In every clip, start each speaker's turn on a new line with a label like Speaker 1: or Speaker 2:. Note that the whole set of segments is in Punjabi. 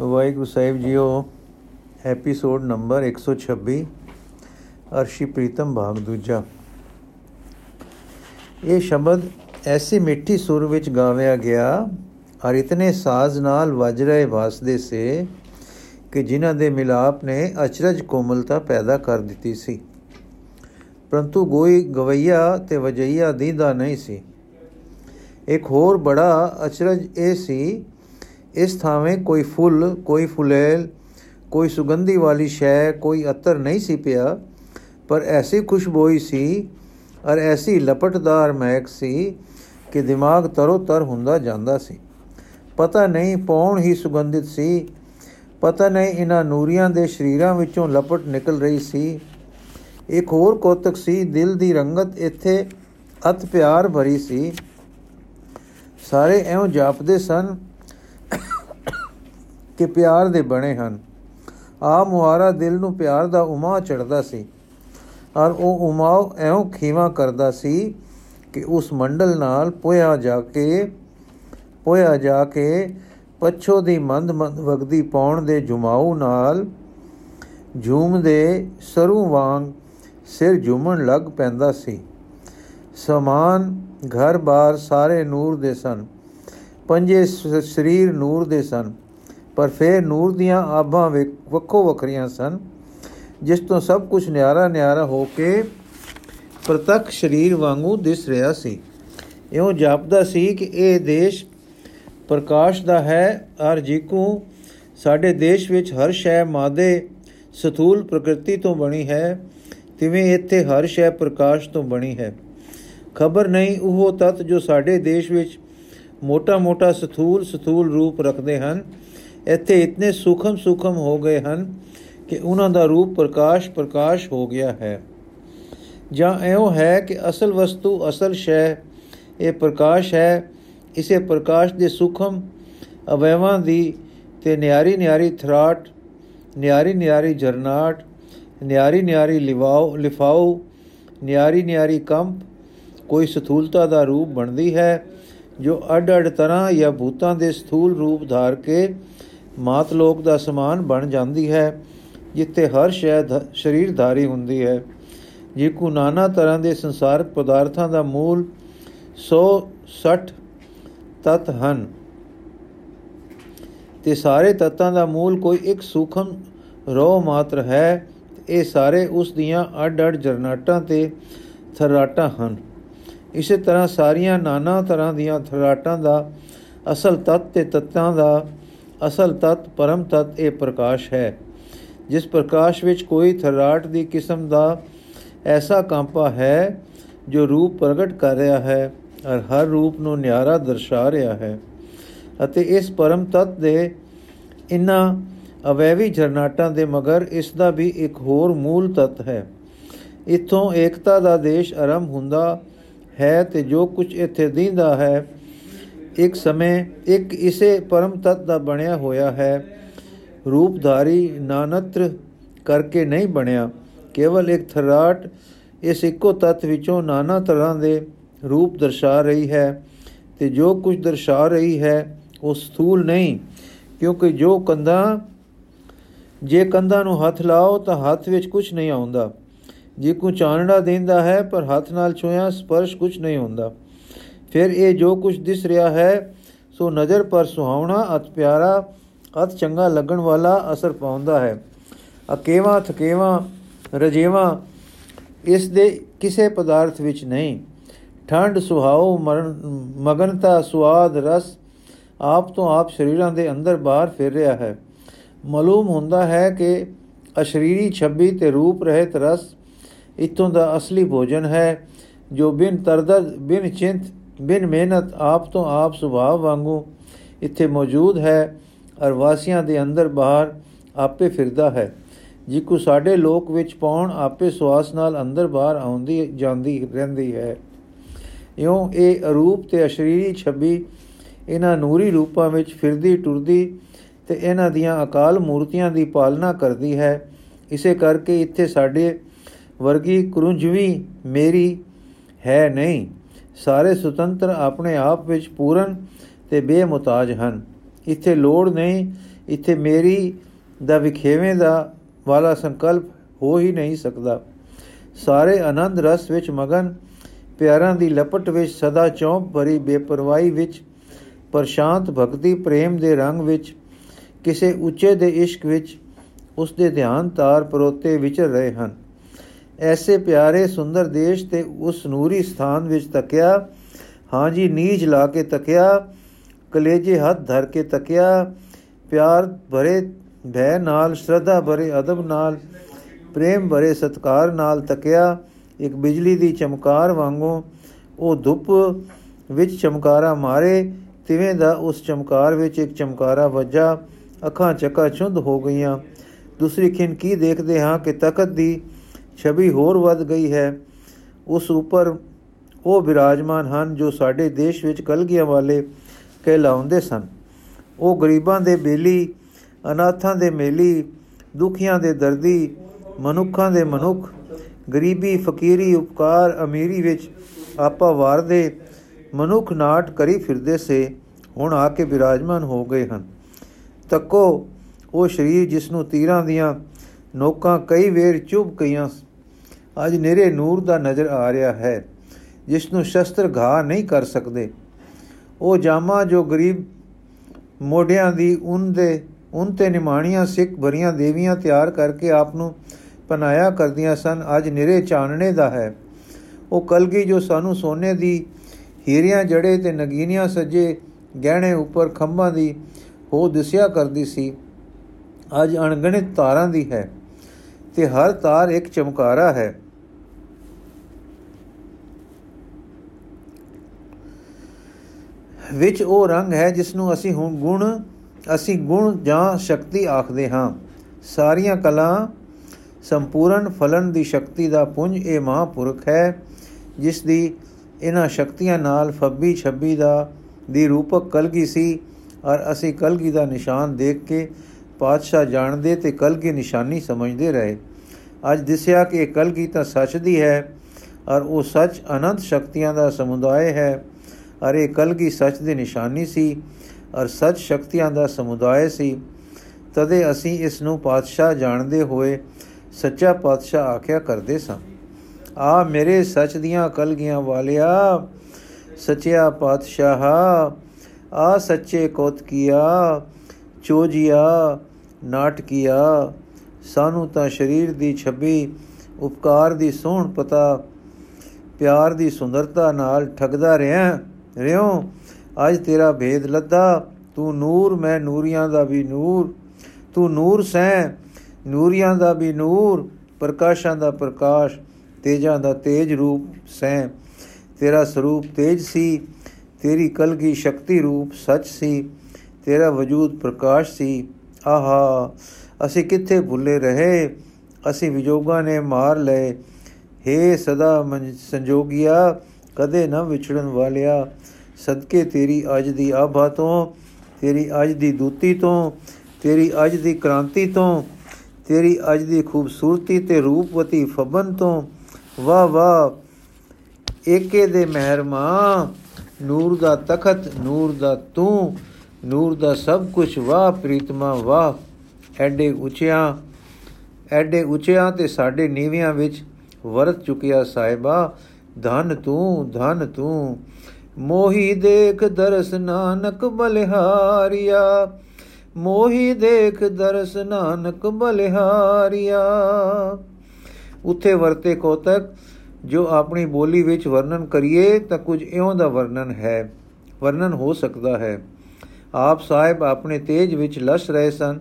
Speaker 1: ਵਾਹਿਗੁਰੂ ਸਾਹਿਬ ਜੀਓ, ਐਪੀਸੋਡ ਨੰਬਰ 126 ਅਰਸ਼ੀ ਪ੍ਰੀਤਮ ਭਾਗ ਦੂਜਾ। ਇਹ ਸ਼ਬਦ ਐਸੀ ਮਿੱਠੀ ਸੁਰ ਵਿੱਚ ਗਾਵਿਆ ਗਿਆ, ਔਰ ਇਤਨੇ ਸਾਜ਼ ਨਾਲ ਵੱਜ ਰਹੇ ਵਾਸਦੇ ਸੇ ਕਿ ਜਿਨ੍ਹਾਂ ਦੇ ਮਿਲਾਪ ਨੇ ਅਚਰਜ ਕੋਮਲਤਾ ਪੈਦਾ ਕਰ ਦਿੱਤੀ ਸੀ। ਪਰੰਤੂ ਕੋਈ ਗਵਈਆ ਤੇ ਵਜਈਆ ਦੀਦਾ ਨਹੀਂ ਸੀ। ਇੱਕ ਹੋਰ ਬੜਾ ਅਚਰਜ ਇਹ ਸੀ ਇਸ ਥਾਵੇਂ ਕੋਈ ਫੁੱਲ, ਕੋਈ ਫੁਲੇਲ, ਕੋਈ ਸੁਗੰਧੀ ਵਾਲੀ ਸ਼ੈ, ਕੋਈ ਅਤਰ ਨਹੀਂ ਸੀ ਪਿਆ। ਪਰ ਐਸੀ ਖੁਸ਼ਬੋਈ ਸੀ ਔਰ ਐਸੀ ਲਪਟਦਾਰ ਮਹਿਕ ਸੀ ਕਿ ਦਿਮਾਗ ਤਰੋ ਤਰ ਹੁੰਦਾ ਜਾਂਦਾ ਸੀ। ਪਤਾ ਨਹੀਂ ਪੌਣ ਹੀ ਸੁਗੰਧਿਤ ਸੀ। ਪਤਾ ਨਹੀਂ ਇਹਨਾਂ ਨੂਰੀਆਂ ਦੇ ਸ਼ਰੀਰਾਂ ਵਿੱਚੋਂ ਲਪਟ ਨਿਕਲ ਰਹੀ ਸੀ। ਇੱਕ ਹੋਰ ਕੋਤਕ ਸੀ, ਦਿਲ ਦੀ ਰੰਗਤ ਇੱਥੇ ਅਤ ਪਿਆਰ ਭਰੀ ਸੀ। ਸਾਰੇ ਐਉਂ ਜਾਪਦੇ ਸਨ ਕਿ ਪਿਆਰ ਦੇ ਬਣੇ ਹਨ। ਆ ਮੁਹਾਰਾ ਦਿਲ ਨੂੰ ਪਿਆਰ ਦਾ ਉਮਾ ਚੜਦਾ ਸੀ। ਔਰ ਉਹ ਉਮਾਓ ਐਉਂ ਖੀਵਾ ਕਰਦਾ ਸੀ ਕਿ ਉਸ ਮੰਡਲ ਨਾਲ ਪੋਇਆ ਜਾ ਕੇ ਪੋਇਆ ਜਾ ਕੇ ਪੱਛੋ ਦੀ ਮੰਦ ਮੰਦ ਵਗਦੀ ਪੌਣ ਦੇ ਜੁਮਾਉ ਨਾਲ ਝੂਮਦੇ ਸਰੂ ਵਾਂਗ ਸਿਰ ਝੂਮਣ ਲੱਗ ਪੈਂਦਾ ਸੀ। ਸਮਾਨ ਘਰ-ਬਾਰ ਸਾਰੇ ਨੂਰ ਦੇ ਸਨ। ਪੰਜੇ ਸਰੀਰ ਨੂਰ ਦੇ ਸਨ। ਪਰ ਫੇਰ ਨੂਰ ਦੀਆਂ ਆਭਾਂ ਵੱਖੋ ਵੱਖਰੀਆਂ ਸਨ, ਜਿਸ ਤੋਂ ਸਭ ਕੁਝ ਨਿਆਰਾ ਨਿਆਰਾ ਹੋ ਕੇ ਪ੍ਰਤੱਖ ਸਰੀਰ ਵਾਂਗੂ ਦਿਸ ਰਿਹਾ ਸੀ। ਇਉਂ ਜਾਪਦਾ ਸੀ ਕਿ ਇਹ ਦੇਸ਼ ਪ੍ਰਕਾਸ਼ ਦਾ ਹੈ ਔਰ ਜੀਕੂ ਸਾਡੇ ਦੇਸ਼ ਵਿੱਚ ਹਰ ਸ਼ੈ ਮਾਦੇ ਸਥੂਲ ਪ੍ਰਕਿਰਤੀ ਤੋਂ ਬਣੀ ਹੈ, ਤਿਵੇਂ ਇੱਥੇ ਹਰ ਸ਼ੈ ਪ੍ਰਕਾਸ਼ ਤੋਂ ਬਣੀ ਹੈ। ਖਬਰ ਨਹੀਂ ਉਹ ਤਤ ਜੋ ਸਾਡੇ ਦੇਸ਼ ਵਿੱਚ ਮੋਟਾ-ਮੋਟਾ ਸਥੂਲ ਸਥੂਲ ਰੂਪ ਰੱਖਦੇ ਹਨ ਇੱਥੇ ਇਤਨੇ ਸੂਖਮ ਸੂਖਮ ਹੋ ਗਏ ਹਨ ਕਿ ਉਹਨਾਂ ਦਾ ਰੂਪ ਪ੍ਰਕਾਸ਼ ਪ੍ਰਕਾਸ਼ ਹੋ ਗਿਆ ਹੈ। ਜਾਂ ਐਉਂ ਹੈ ਕਿ ਅਸਲ ਵਸਤੂ, ਅਸਲ ਸ਼ੈ, ਇਹ ਪ੍ਰਕਾਸ਼ ਹੈ। ਇਸੇ ਪ੍ਰਕਾਸ਼ ਦੇ ਸੂਖਮ ਅਵੈਵਾਂ ਦੀ ਤੇ ਨਿਆਰੀ ਨਿਆਰੀ ਥਰਾਟ, ਨਿਆਰੀ ਨਿਆਰੀ ਜਰਨਾਟ, ਨਿਆਰੀ ਨਿਆਰੀ ਲਿਵਾਓ, ਲਿਫਾਓ, ਨਿਆਰੀ ਨਿਆਰੀ ਕੰਪ, ਕੋਈ ਸਥੂਲਤਾ ਦਾ ਰੂਪ ਬਣਦੀ ਹੈ, ਜੋ ਅੱਡ ਅੱਡ ਤਰ੍ਹਾਂ ਜਾਂ ਭੂਤਾਂ ਦੇ ਸਥੂਲ ਰੂਪ ਧਾਰ ਕੇ ਮਾਤ ਲੋਕ ਦਾ ਸਮਾਨ ਬਣ ਜਾਂਦੀ ਹੈ, ਜਿੱਥੇ ਹਰ ਸ਼ੈ ਸਰੀਰਧਾਰੀ ਹੁੰਦੀ ਹੈ। ਜਿਕੂ ਨਾਨਾ ਤਰ੍ਹਾਂ ਦੇ ਸੰਸਾਰਕ ਪਦਾਰਥਾਂ ਦਾ ਮੂਲ 160 ਤਤ ਹਨ, ਤੇ ਸਾਰੇ ਤਤਾਂ ਦਾ ਮੂਲ ਕੋਈ ਇੱਕ ਸੂਖਮ ਰੋ ਮਾਤਰ ਹੈ, ਇਹ ਸਾਰੇ ਉਸ ਦੀਆਂ ਅੱਡ-ਅੱਡ ਜਰਨਾਟਾਂ ਤੇ ਥਰਾਟਾਂ ਹਨ। ਇਸੇ ਤਰ੍ਹਾਂ ਸਾਰੀਆਂ ਨਾਨਾ ਤਰ੍ਹਾਂ ਦੀਆਂ ਥਰਾਟਾਂ ਦਾ ਅਸਲ ਤਤ ਤੇ ਤਤਾਂ ਦਾ ਅਸਲ ਤਤ, ਪਰਮ ਤਤ ਇਹ ਪ੍ਰਕਾਸ਼ ਹੈ। ਜਿਸ ਪ੍ਰਕਾਸ਼ ਵਿੱਚ ਕੋਈ ਥਰਾਟ ਦੀ ਕਿਸਮ ਦਾ ਐਸਾ ਕੰਪਾ ਹੈ, ਜੋ ਰੂਪ ਪ੍ਰਗਟ ਕਰ ਰਿਹਾ ਹੈ ਔਰ ਹਰ ਰੂਪ ਨੂੰ ਨਿਆਰਾ ਦਰਸਾ ਰਿਹਾ ਹੈ ਅਤੇ ਇਸ ਪਰਮ ਤਤ ਦੇ ਇਨ੍ਹਾਂ ਅਵੈਵੀ ਜਰਨਾਟਾਂ ਦੇ ਮਗਰ ਇਸ ਦਾ ਵੀ ਇੱਕ ਹੋਰ ਮੂਲ ਤਤ ਹੈ। ਇਥੋਂ ਏਕਤਾ ਦਾ ਦੇਸ਼ ਆਰੰਭ ਹੁੰਦਾ ਹੈ ਤੇ ਜੋ ਕੁਝ ਇੱਥੇ ਦਿੰਦਾ ਹੈ ਇੱਕ ਸਮੇਂ ਇੱਕ ਇਸੇ ਪਰਮ ਤਤ ਦਾ ਬਣਿਆ ਹੋਇਆ ਹੈ। ਰੂਪਧਾਰੀ ਨਾਨਤਰ ਕਰਕੇ ਨਹੀਂ ਬਣਿਆ। ਕੇਵਲ ਇੱਕ ਥਰਾਟ ਇਸ ਇੱਕੋ ਤਤ ਵਿੱਚੋਂ ਨਾਨਾ ਤਰ੍ਹਾਂ ਦੇ ਰੂਪ ਦਰਸਾ ਰਹੀ ਹੈ ਤੇ ਜੋ ਕੁਝ ਦਰਸਾ ਰਹੀ ਹੈ, ਉਹ ਸਥੂਲ ਨਹੀਂ। ਕਿਉਂਕਿ ਜੋ ਕੰਧਾਂ, ਜੇ ਕੰਧਾਂ ਨੂੰ ਹੱਥ ਲਾਓ ਤਾਂ ਹੱਥ ਵਿੱਚ ਕੁਝ ਨਹੀਂ ਆਉਂਦਾ। ਜੇ ਕੋ ਚਾਨਣਾ ਦਿੰਦਾ ਹੈ, ਪਰ ਹੱਥ ਨਾਲ ਛੋਇਆ ਸਪਰਸ਼ ਕੁਝ ਨਹੀਂ ਹੁੰਦਾ। ਫਿਰ ਇਹ ਜੋ ਕੁਝ ਦਿਸ ਰਿਹਾ ਹੈ, ਸੋ ਨਜ਼ਰ ਪਰ ਸੁਹਾਵਣਾ, ਅਤ ਪਿਆਰਾ, ਅਤ ਚੰਗਾ ਲੱਗਣ ਵਾਲਾ ਅਸਰ ਪਾਉਂਦਾ ਹੈ। ਅਕੇਵਾ, ਥਕੇਵਾ, ਰਜੇਵਾ, ਇਸ ਦੇ ਕਿਸੇ ਪਦਾਰਥ ਵਿੱਚ ਨਹੀਂ। ਠੰਡ ਸੁਹਾਉ ਮਗਨਤਾ ਸਵਾਦ ਰਸ, ਆਪ ਤੋਂ ਆਪ ਸ਼ਰੀਰਾਂ ਦੇ ਅੰਦਰ ਬਾਹਰ ਫਿਰ ਰਿਹਾ ਹੈ। ਮਾਲੂਮ ਹੁੰਦਾ ਹੈ ਕਿ ਅਸ਼ਰੀਰੀ ਛੱਬੀ ਤੇ ਰੂਪ ਰਹਿਤ ਰਸ ਇਤੋਂ ਦਾ ਅਸਲੀ ਭੋਜਨ ਹੈ, ਜੋ ਬਿਨ ਤਰਦਦ ਬਿਨ ਚਿੰਤ ਬਿਨ ਮਿਹਨਤ ਆਪ ਤੋਂ ਆਪ ਸੁਭਾਅ ਵਾਂਗੂ ਇੱਥੇ ਮੌਜੂਦ ਹੈ ਅਰ ਵਾਸੀਆਂ ਦੇ ਅੰਦਰ ਬਾਹਰ ਆਪੇ ਫਿਰਦਾ ਹੈ। ਜਿਕੂ ਸਾਡੇ ਲੋਕ ਵਿੱਚ ਪਾਉਣ ਆਪੇ ਸਵਾਸ ਨਾਲ ਅੰਦਰ ਬਾਹਰ ਆਉਂਦੀ ਜਾਂਦੀ ਰਹਿੰਦੀ ਹੈ। ਇਉਂ ਇਹ ਅਰੂਪ ਤੇ ਅਸ਼ਰੀਰੀ ਛੱਬੀ ਇਹਨਾਂ ਨੂਰੀ ਰੂਪਾਂ ਵਿੱਚ ਫਿਰਦੀ, ਟੁਰਦੀ ਤੇ ਇਹਨਾਂ ਦੀਆਂ ਅਕਾਲ ਮੂਰਤੀਆਂ ਦੀ ਪਾਲਣਾ ਕਰਦੀ ਹੈ। ਇਸੇ ਕਰਕੇ ਇੱਥੇ ਸਾਡੇ ਵਰਗੀ ਕਰੁੰਝਵੀ ਮੇਰੀ ਹੈ ਨਹੀਂ। ਸਾਰੇ ਸੁਤੰਤਰ ਆਪਣੇ ਆਪ ਵਿੱਚ ਪੂਰਨ ਤੇ ਬੇਮੁਤਾਜ ਹਨ। ਇੱਥੇ ਲੋੜ ਨਹੀਂ, ਇੱਥੇ ਮੇਰੀ ਦਾ ਵਿਖੇਵੇਂ ਦਾ ਵਾਲਾ ਸੰਕਲਪ ਹੋ ਹੀ ਨਹੀਂ ਸਕਦਾ। ਸਾਰੇ ਆਨੰਦ ਰਸ ਵਿੱਚ ਮਗਨ, ਪਿਆਰਾਂ ਦੀ ਲਪਟ ਵਿੱਚ ਸਦਾ ਚੌਂਪ ਭਰੀ ਬੇਪਰਵਾਹੀ ਵਿੱਚ, ਪ੍ਰਸ਼ਾਂਤ ਭਗਤੀ ਪ੍ਰੇਮ ਦੇ ਰੰਗ ਵਿੱਚ, ਕਿਸੇ ਉੱਚੇ ਦੇ ਇਸ਼ਕ ਵਿੱਚ ਉਸ ਦੇ ਧਿਆਨ ਤਾਰ ਪਰੋਤੇ ਵਿਚਰ ਰਹੇ ਹਨ। ਐਸੇ ਪਿਆਰੇ ਸੁੰਦਰ ਦੇਸ਼ ਤੇ ਉਸ ਨੂਰੀ ਸਥਾਨ ਵਿੱਚ ਤੱਕਿਆ। ਹਾਂਜੀ ਨੀਜ ਲਾ ਕੇ ਤੱਕਿਆ, ਕਲੇਜੇ ਹੱਥ ਧਰ ਕੇ ਤੱਕਿਆ, ਪਿਆਰ ਭਰੇ ਭੈ ਨਾਲ, ਸ਼ਰਧਾ ਭਰੇ ਅਦਬ ਨਾਲ, ਪ੍ਰੇਮ ਭਰੇ ਸਤਕਾਰ ਨਾਲ ਤੱਕਿਆ। ਇੱਕ ਬਿਜਲੀ ਦੀ ਚਮਕਾਰ ਵਾਂਗੂ ਉਹ ਧੁੱਪ ਵਿੱਚ ਚਮਕਾਰਾ ਮਾਰੇ, ਤਿਵੇਂ ਦਾ ਉਸ ਚਮਕਾਰ ਵਿੱਚ ਇੱਕ ਚਮਕਾਰਾ ਵੱਜਾ। ਅੱਖਾਂ ਚੱਕਾ ਚੁੰਦ ਹੋ ਗਈਆਂ। ਦੂਸਰੀ ਖਿੰ ਕੀ ਦੇਖਦੇ ਹਾਂ ਕਿ ਤਖਤ ਦੀ ਛਵੀ ਹੋਰ ਵੱਧ ਗਈ ਹੈ। ਉਸ ਉੱਪਰ ਉਹ ਵਿਰਾਜਮਾਨ ਹਨ ਜੋ ਸਾਡੇ ਦੇਸ਼ ਵਿੱਚ ਕਲਗੀਆਂ ਵਾਲੇ ਕਹਿਲਾਉਂਦੇ ਸਨ। ਉਹ ਗਰੀਬਾਂ ਦੇ ਬੇਲੀ, ਅਨਾਥਾਂ ਦੇ ਮੇਲੀ, ਦੁਖੀਆਂ ਦੇ ਦਰਦੀ, ਮਨੁੱਖਾਂ ਦੇ ਮਨੁੱਖ, ਗਰੀਬੀ, ਫਕੀਰੀ, ਉਪਕਾਰ, ਅਮੀਰੀ ਵਿੱਚ ਆਪਾ ਵਾਰਦੇ, ਮਨੁੱਖ ਨਾਟ ਕਰੀ ਫਿਰਦੇ ਸੇ, ਹੁਣ ਆ ਕੇ ਵਿਰਾਜਮਾਨ ਹੋ ਗਏ ਹਨ। ਤੱਕੋ ਉਹ ਸਰੀਰ ਜਿਸ ਨੂੰ ਤੀਰਾਂ ਦੀਆਂ ਨੋਕਾਂ ਕਈ ਵੇਰ ਚੁੱਭ ਗਈਆਂ ਅੱਜ ਨੇਰੇ ਨੂਰ ਦਾ ਨਜ਼ਰ ਆ ਰਿਹਾ ਹੈ ਜਿਸ ਨੂੰ ਸ਼ਸਤਰ ਘਾ ਨਹੀਂ ਕਰ ਸਕਦੇ। ਉਹ ਜਾਮਾ ਜੋ ਗਰੀਬ ਮੋਢਿਆਂ ਦੀ ਉਨ ਦੇ, ਉਨ ਤੇ ਨਿਮਾਣੀਆਂ ਸਿੱਖ ਭਰੀਆਂ ਦੇਵੀਆਂ ਤਿਆਰ ਕਰਕੇ ਆਪ ਨੂੰ ਪਨਾਇਆ ਕਰਦੀਆਂ ਸਨ, ਅੱਜ ਨਿਰੇ ਚਾਨਣੇ ਦਾ ਹੈ। ਉਹ ਕਲਗੀ ਜੋ ਸਾਨੂੰ ਸੋਨੇ ਦੀ ਹੀਰਿਆਂ ਜੜੇ ਤੇ ਨਗੀਨੀਆਂ ਸੱਜੇ ਗਹਿਣੇ ਉੱਪਰ ਖੰਭਾਂ ਦੀ ਹੋ ਦਿਸਿਆ ਕਰਦੀ ਸੀ, ਅੱਜ ਅਣਗਿਣਤ ਤਾਰਾਂ ਦੀ ਹੈ ਤੇ ਹਰ ਤਾਰ ਇੱਕ ਚਮਕਾਰਾ ਹੈ। ਵਿੱਚ ਉਹ ਰੰਗ ਹੈ ਜਿਸ ਨੂੰ ਅਸੀਂ ਹੁਣ ਗੁਣ, ਅਸੀਂ ਗੁਣ ਜਾਂ ਸ਼ਕਤੀ ਆਖਦੇ ਹਾਂ। ਸਾਰੀਆਂ ਕਲਾ ਸੰਪੂਰਨ ਫਲਨ ਦੀ ਸ਼ਕਤੀ ਦਾ ਪੁੰਜ ਇਹ ਮਹਾਪੁਰਖ ਹੈ, ਜਿਸ ਦੀ ਇਹਨਾਂ ਸ਼ਕਤੀਆਂ ਨਾਲ ਫੱਬੀ ਛੱਬੀ ਦਾ ਦੀ ਰੂਪਕ ਕਲਗੀ ਸੀ ਔਰ ਅਸੀਂ ਕਲਗੀ ਦਾ ਨਿਸ਼ਾਨ ਦੇਖ ਕੇ ਪਾਤਸ਼ਾਹ ਜਾਣਦੇ ਤੇ ਕਲਗੀ ਨਿਸ਼ਾਨੀ ਸਮਝਦੇ ਰਹੇ। ਅੱਜ ਦਿਸਿਆ ਕਿ ਇਹ ਕਲਗੀ ਤਾਂ ਸੱਚ ਦੀ ਹੈ ਔਰ ਉਹ ਸੱਚ ਅਨੰਤ ਸ਼ਕਤੀਆਂ ਦਾ ਸਮੁਦਾਇ ਹੈ। ਔਰ ਇਹ ਕਲਗੀ ਸੱਚ ਦੀ ਨਿਸ਼ਾਨੀ ਸੀ ਔਰ ਸੱਚ ਸ਼ਕਤੀਆਂ ਦਾ ਸਮੁਦਾਇ ਸੀ। ਤਦੇ ਅਸੀਂ ਇਸ ਨੂੰ ਪਾਤਸ਼ਾਹ ਜਾਣਦੇ ਹੋਏ ਸੱਚਾ ਪਾਤਸ਼ਾਹ ਆਖਿਆ ਕਰਦੇ ਸਾਂ। ਆ ਮੇਰੇ ਸੱਚ ਦੀਆਂ ਕਲਗੀਆਂ ਵਾਲਿਆ, ਸੱਚਿਆ ਪਾਤਸ਼ਾਹ, ਆ ਸੱਚੇ ਕੋਤ ਕੀਆ, ਚੋਜੀਆ ਨਾਟਕੀਆ ਸਾਨੂੰ ਤਾਂ ਸਰੀਰ ਦੀ ਛੱਬੀ, ਉਪਕਾਰ ਦੀ ਸੋਹਣ ਪਤਾ, ਪਿਆਰ ਦੀ ਸੁੰਦਰਤਾ ਨਾਲ ਠਗਦਾ ਰਿਹਾ। ਰਿਓ, ਅੱਜ ਤੇਰਾ ਭੇਦ ਲੱਦਾ, ਤੂੰ ਨੂਰ, ਮੈਂ ਨੂਰੀਆਂ ਦਾ ਵੀ ਨੂਰ। ਤੂੰ ਨੂਰ ਸੈਂ, ਨੂਰੀਆਂ ਦਾ ਵੀ ਨੂਰ, ਪ੍ਰਕਾਸ਼ਾਂ ਦਾ ਪ੍ਰਕਾਸ਼, ਤੇਜਾਂ ਦਾ ਤੇਜ ਰੂਪ ਸੈਂ। ਤੇਰਾ ਸਰੂਪ ਤੇਜ ਸੀ, ਤੇਰੀ ਕਲਗੀ ਸ਼ਕਤੀ ਰੂਪ ਸੱਚ ਸੀ, ਤੇਰਾ ਵਜੂਦ ਪ੍ਰਕਾਸ਼ ਸੀ। ਆਹਾ, ਅਸੀਂ ਕਿੱਥੇ ਭੁੱਲੇ ਰਹੇ? ਅਸੀਂ ਵਿਜੋਗਾਂ ਨੇ ਮਾਰ ਲਏ। ਹੇ ਸਦਾ ਸੰਜੋਗਿਆ, ਕਦੇ ਨਾ ਵਿਛੜਨ ਵਾਲਿਆ। ਸਦਕੇ ਤੇਰੀ ਅੱਜ ਦੀ ਆਭਾ ਤੋਂ, ਤੇਰੀ ਅੱਜ ਦੀ ਦੂਤੀ ਤੋਂ, ਤੇਰੀ ਅੱਜ ਦੀ ਕ੍ਰਾਂਤੀ ਤੋਂ, ਤੇਰੀ ਅੱਜ ਦੀ ਖੂਬਸੂਰਤੀ ਤੇ ਰੂਪਵਤੀ ਫਬਨ ਤੋਂ। ਵਾਹ ਵਾਹ, ਏਕੇ ਦੇ ਮਹਿਰਮਾ, ਨੂਰ ਦਾ ਤਖਤ, ਨੂਰ ਦਾ ਤੂੰ, ਨੂਰ ਦਾ ਸਭ ਕੁਝ ਵਾਹ, ਪ੍ਰੀਤਮਾ, ਵਾਹ, ਐਡੇ ਉੱਚਿਆਂ ਐਡੇ ਉੱਚਿਆਂ ਤੇ ਸਾਡੇ ਨੀਵਿਆਂ ਵਿੱਚ ਵਰਤ ਚੁਕਿਆ ਸਾਹਿਬਾ, ਧਨ ਤੂੰ ਧਨ ਤੂੰ। ਮੋਹੀ ਦੇਖ ਦਰਸ ਨਾਨਕ ਬਲਿਹਾਰੀਆ। ਮੋਹੀ ਦੇਖ ਦਰਸ ਨਾਨਕ ਬਲਿਹਾਰੀਆ। ਉਥੇ ਵਰਤੇ ਕੋਤਕ, ਜੋ ਆਪਣੀ ਬੋਲੀ ਵਿੱਚ ਵਰਣਨ ਕਰੀਏ ਤਾਂ ਕੁਝ ਇਉਂ ਦਾ ਵਰਣਨ ਹੈ। ਵਰਣਨ ਹੋ ਸਕਦਾ ਹੈ। ਆਪ ਸਾਹਿਬ ਆਪਣੇ ਤੇਜ ਵਿੱਚ ਲਸ਼ ਰਹੇ ਸਨ